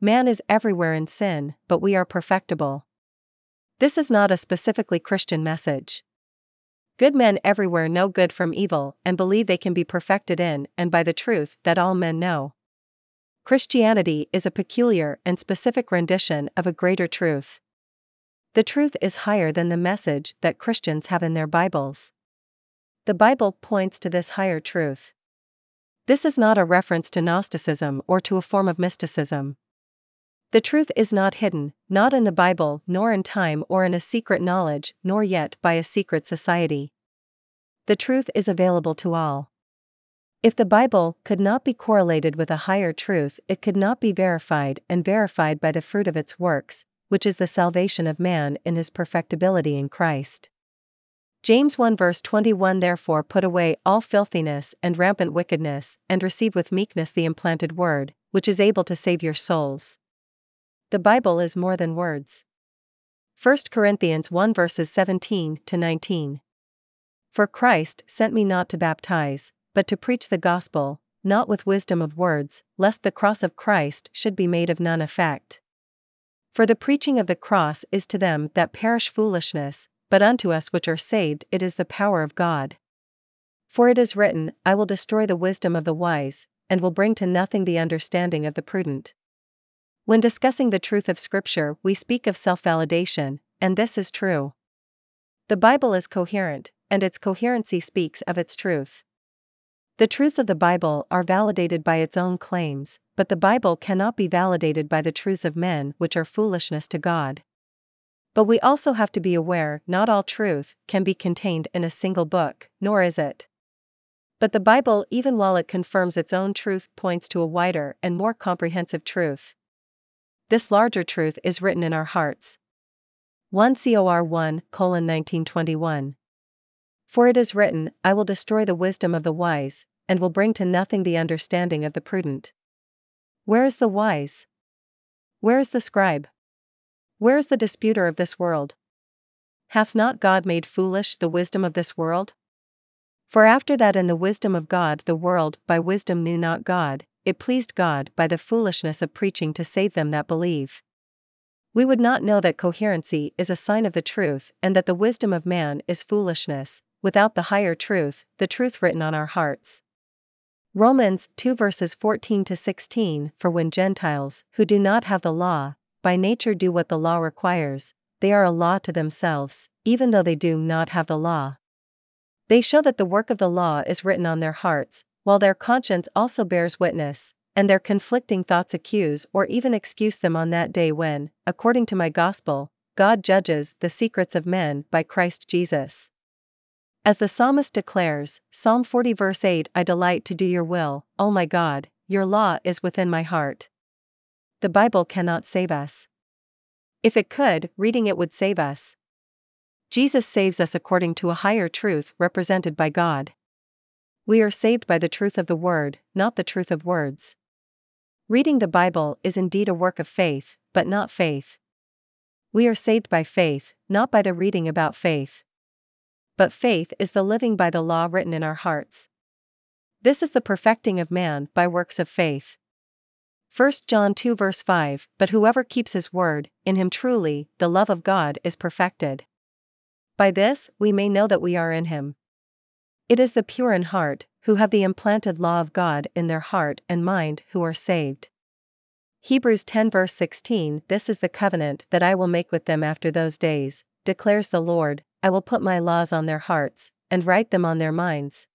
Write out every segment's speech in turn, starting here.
Man is everywhere in sin, but we are perfectible. This is not a specifically Christian message. Good men everywhere know good from evil and believe they can be perfected in and by the truth that all men know. Christianity is a peculiar and specific rendition of a greater truth. The truth is higher than the message that Christians have in their Bibles. The Bible points to this higher truth. This is not a reference to Gnosticism or to a form of mysticism. The truth is not hidden, not in the Bible, nor in time or in a secret knowledge, nor yet by a secret society. The truth is available to all. If the Bible could not be correlated with a higher truth, it could not be verified and verified by the fruit of its works, which is the salvation of man in his perfectibility in Christ. James 1 verse 21 Therefore put away all filthiness and rampant wickedness, and receive with meekness the implanted word, which is able to save your souls. The Bible is more than words. 1 Corinthians 1 verses 17 to 19. For Christ sent me not to baptize, but to preach the gospel, not with wisdom of words, lest the cross of Christ should be made of none effect. For the preaching of the cross is to them that perish foolishness, but unto us which are saved it is the power of God. For it is written, I will destroy the wisdom of the wise, and will bring to nothing the understanding of the prudent. When discussing the truth of Scripture, we speak of self validation, and this is true. The Bible is coherent, and its coherency speaks of its truth. The truths of the Bible are validated by its own claims, but the Bible cannot be validated by the truths of men which are foolishness to God. But we also have to be aware not all truth can be contained in a single book, nor is it. But the Bible, even while it confirms its own truth, points to a wider and more comprehensive truth. This larger truth is written in our hearts. 1 Cor 1 1921. For it is written, I will destroy the wisdom of the wise, and will bring to nothing the understanding of the prudent. Where is the wise? Where is the scribe? Where is the disputer of this world? Hath not God made foolish the wisdom of this world? For after that in the wisdom of God the world by wisdom knew not God, it pleased God by the foolishness of preaching to save them that believe we would not know that coherency is a sign of the truth and that the wisdom of man is foolishness, without the higher truth, the truth written on our hearts. Romans 2 verses 14 to 16 For when Gentiles, who do not have the law, by nature do what the law requires, they are a law to themselves, even though they do not have the law. They show that the work of the law is written on their hearts, while their conscience also bears witness, and their conflicting thoughts accuse or even excuse them on that day when, according to my gospel, God judges the secrets of men by Christ Jesus. As the psalmist declares, Psalm 40 verse 8 I delight to do your will, O my God, your law is within my heart. The Bible cannot save us. If it could, reading it would save us. Jesus saves us according to a higher truth represented by God. We are saved by the truth of the Word, not the truth of words. Reading the Bible is indeed a work of faith, but not faith. We are saved by faith, not by the reading about faith. But faith is the living by the law written in our hearts. This is the perfecting of man by works of faith. 1 John 2 verse 5 But whoever keeps his word, in him truly, the love of God is perfected. By this, we may know that we are in him. It is the pure in heart, who have the implanted law of God in their heart and mind, who are saved. Hebrews 10 verse 16 This is the covenant that I will make with them after those days, declares the Lord, I will put my laws on their hearts, and write them on their minds.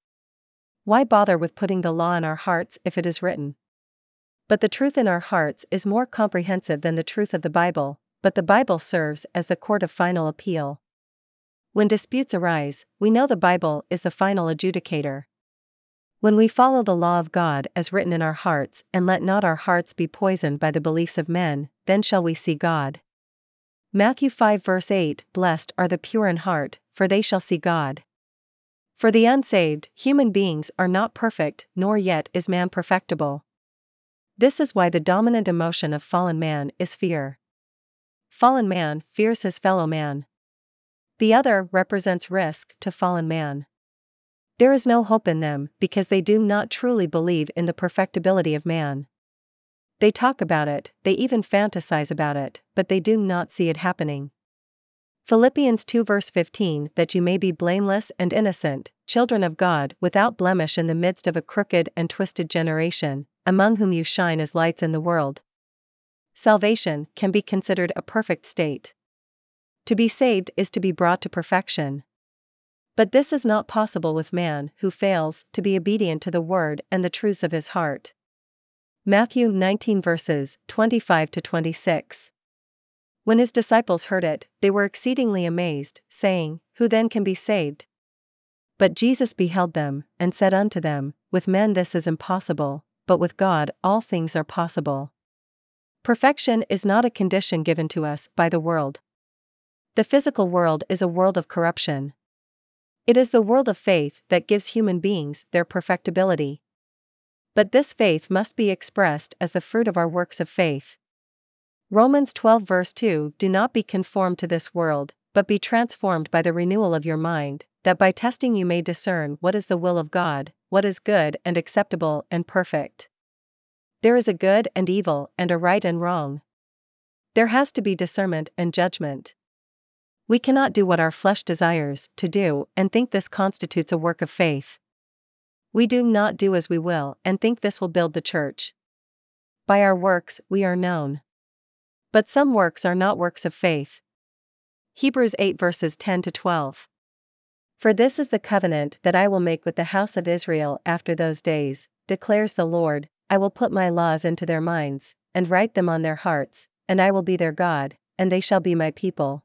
Why bother with putting the law in our hearts if it is written? But the truth in our hearts is more comprehensive than the truth of the Bible, but the Bible serves as the court of final appeal. When disputes arise, we know the Bible is the final adjudicator. When we follow the law of God as written in our hearts and let not our hearts be poisoned by the beliefs of men, then shall we see God. Matthew 5 verse 8 Blessed are the pure in heart, for they shall see God. For the unsaved, human beings are not perfect, nor yet is man perfectible. This is why the dominant emotion of fallen man is fear. Fallen man fears his fellow man. The other represents risk to fallen man. There is no hope in them because they do not truly believe in the perfectibility of man. They talk about it, they even fantasize about it, but they do not see it happening. Philippians 2 verse 15 That you may be blameless and innocent, children of God, without blemish in the midst of a crooked and twisted generation, among whom you shine as lights in the world. Salvation can be considered a perfect state. To be saved is to be brought to perfection. But this is not possible with man who fails to be obedient to the word and the truths of his heart. Matthew 19 verses 25 to 26. When his disciples heard it, they were exceedingly amazed, saying, Who then can be saved? But Jesus beheld them, and said unto them, With men this is impossible, but with God all things are possible. Perfection is not a condition given to us by the world. The physical world is a world of corruption. It is the world of faith that gives human beings their perfectibility. But this faith must be expressed as the fruit of our works of faith. Romans 12 verse 2 Do not be conformed to this world, but be transformed by the renewal of your mind, that by testing you may discern what is the will of God, what is good and acceptable and perfect. There is a good and evil and a right and wrong. There has to be discernment and judgment. We cannot do what our flesh desires to do and think this constitutes a work of faith. We do not do as we will and think this will build the church. By our works we are known. But some works are not works of faith. Hebrews 8 verses 10 to 12. For this is the covenant that I will make with the house of Israel after those days, declares the Lord I will put my laws into their minds, and write them on their hearts, and I will be their God, and they shall be my people.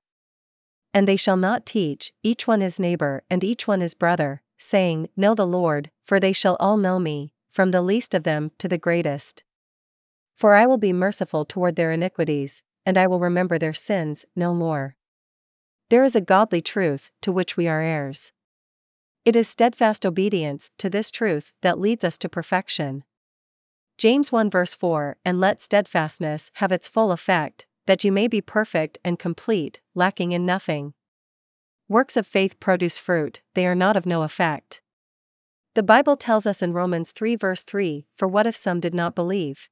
And they shall not teach, each one his neighbor and each one his brother, saying, Know the Lord, for they shall all know me, from the least of them to the greatest. For I will be merciful toward their iniquities, and I will remember their sins no more. There is a godly truth, to which we are heirs. It is steadfast obedience to this truth that leads us to perfection. James 1 verse 4 And let steadfastness have its full effect, that you may be perfect and complete, lacking in nothing. Works of faith produce fruit, they are not of no effect. The Bible tells us in Romans 3 verse 3 For what if some did not believe?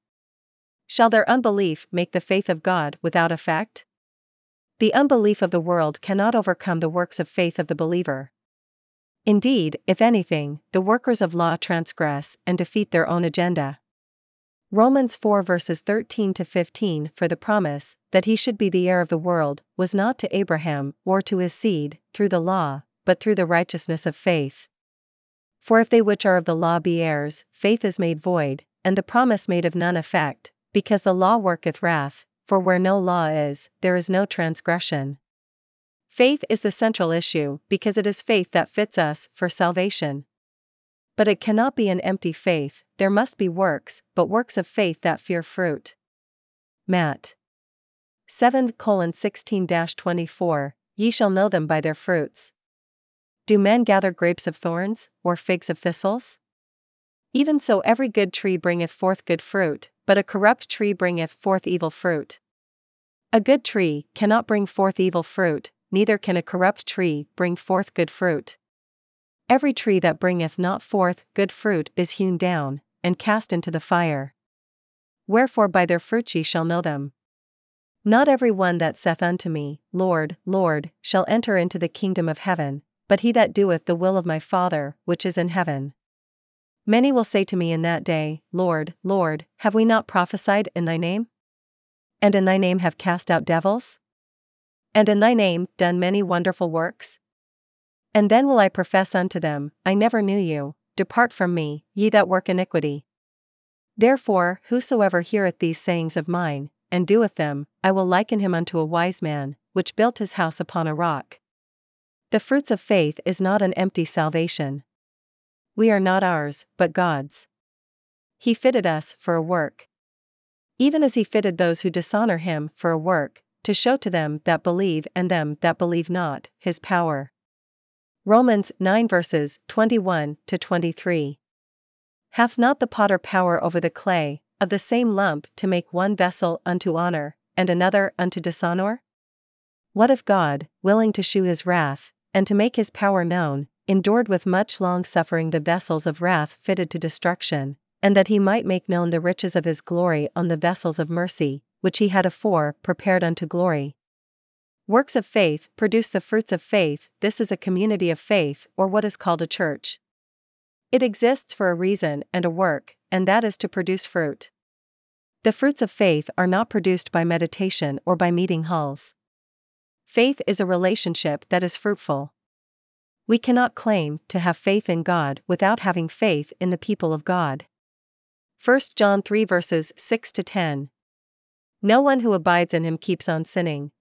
Shall their unbelief make the faith of God without effect? The unbelief of the world cannot overcome the works of faith of the believer. Indeed, if anything, the workers of law transgress and defeat their own agenda. Romans 4 verses 13 to 15 For the promise, that he should be the heir of the world, was not to Abraham, or to his seed, through the law, but through the righteousness of faith. For if they which are of the law be heirs, faith is made void, and the promise made of none effect, because the law worketh wrath, for where no law is, there is no transgression. Faith is the central issue, because it is faith that fits us for salvation. But it cannot be an empty faith, there must be works, but works of faith that fear fruit. Matt. 7 16 24 Ye shall know them by their fruits. Do men gather grapes of thorns, or figs of thistles? Even so, every good tree bringeth forth good fruit, but a corrupt tree bringeth forth evil fruit. A good tree cannot bring forth evil fruit, neither can a corrupt tree bring forth good fruit. Every tree that bringeth not forth good fruit is hewn down, and cast into the fire. Wherefore by their fruits ye shall know them. Not every one that saith unto me, Lord, Lord, shall enter into the kingdom of heaven, but he that doeth the will of my Father, which is in heaven. Many will say to me in that day, Lord, Lord, have we not prophesied in thy name? And in thy name have cast out devils? And in thy name done many wonderful works? And then will I profess unto them, I never knew you, depart from me, ye that work iniquity. Therefore, whosoever heareth these sayings of mine, and doeth them, I will liken him unto a wise man, which built his house upon a rock. The fruits of faith is not an empty salvation. We are not ours, but God's. He fitted us for a work. Even as He fitted those who dishonor Him for a work, to show to them that believe and them that believe not, His power. Romans 9 verses 21 to 23. Hath not the potter power over the clay, of the same lump to make one vessel unto honor, and another unto dishonor? What if God, willing to shew his wrath, and to make his power known, endured with much long suffering the vessels of wrath fitted to destruction, and that he might make known the riches of his glory on the vessels of mercy, which he had afore prepared unto glory. Works of faith produce the fruits of faith, this is a community of faith, or what is called a church. It exists for a reason and a work, and that is to produce fruit. The fruits of faith are not produced by meditation or by meeting halls. Faith is a relationship that is fruitful. We cannot claim to have faith in God without having faith in the people of God. 1 John 3 verses 6 to 10. No one who abides in him keeps on sinning,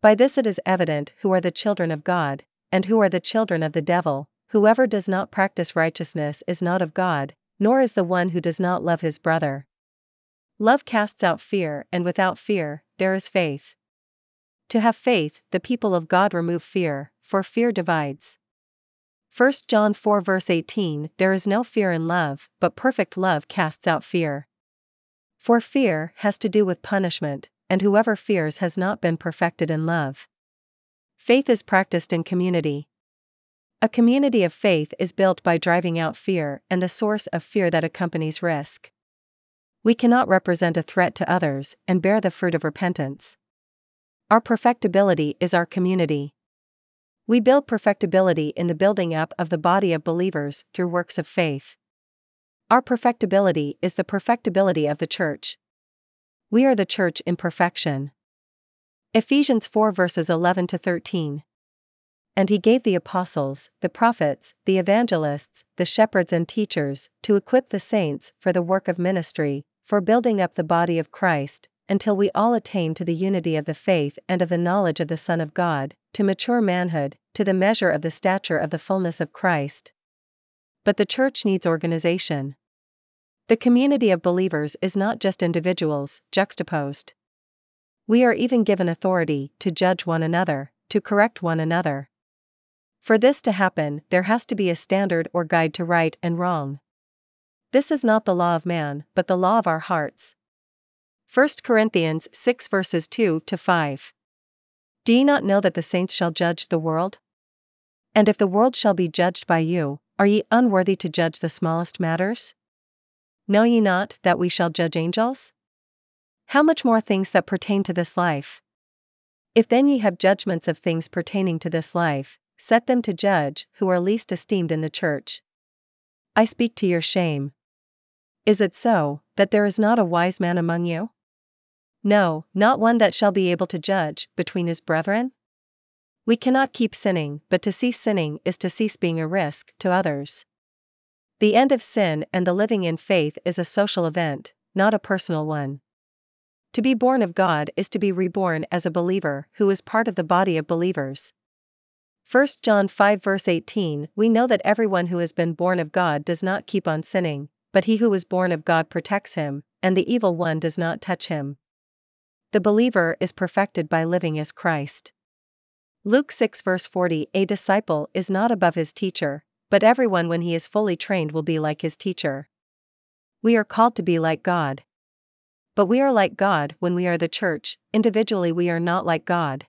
By this it is evident who are the children of God, and who are the children of the devil, whoever does not practice righteousness is not of God, nor is the one who does not love his brother. Love casts out fear, and without fear, there is faith. To have faith, the people of God remove fear, for fear divides. 1 John 4 verse 18 There is no fear in love, but perfect love casts out fear. For fear has to do with punishment, and whoever fears has not been perfected in love. Faith is practiced in community. A community of faith is built by driving out fear and the source of fear that accompanies risk. We cannot represent a threat to others and bear the fruit of repentance. Our perfectibility is our community. We build perfectibility in the building up of the body of believers through works of faith. Our perfectibility is the perfectibility of the church. We are the church in perfection. Ephesians 4 verses 11 to 13. And he gave the apostles, the prophets, the evangelists, the shepherds, and teachers, to equip the saints for the work of ministry, for building up the body of Christ, until we all attain to the unity of the faith and of the knowledge of the Son of God, to mature manhood, to the measure of the stature of the fullness of Christ. But the church needs organization. The community of believers is not just individuals, juxtaposed. We are even given authority to judge one another, to correct one another. For this to happen, there has to be a standard or guide to right and wrong. This is not the law of man, but the law of our hearts. 1 Corinthians 6 verses 2 to 5. Do ye not know that the saints shall judge the world? And if the world shall be judged by you, are ye unworthy to judge the smallest matters? Know ye not that we shall judge angels? How much more things that pertain to this life? If then ye have judgments of things pertaining to this life, set them to judge who are least esteemed in the church. I speak to your shame. Is it so, that there is not a wise man among you? No, not one that shall be able to judge between his brethren? We cannot keep sinning, but to cease sinning is to cease being a risk to others. The end of sin and the living in faith is a social event, not a personal one. To be born of God is to be reborn as a believer who is part of the body of believers. 1 John 5 verse 18 We know that everyone who has been born of God does not keep on sinning, but he who is born of God protects him, and the evil one does not touch him. The believer is perfected by living as Christ. Luke 6 verse 40 A disciple is not above his teacher, but everyone when he is fully trained will be like his teacher. We are called to be like God. But we are like God when we are the church, individually, we are not like God.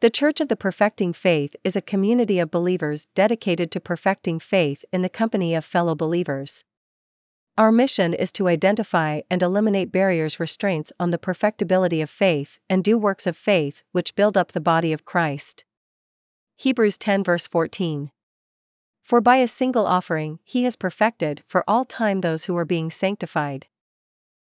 The Church of the Perfecting Faith is a community of believers dedicated to perfecting faith in the company of fellow believers. Our mission is to identify and eliminate barriers restraints on the perfectibility of faith and do works of faith which build up the body of Christ. Hebrews 10 verse 14. For by a single offering he has perfected for all time those who are being sanctified.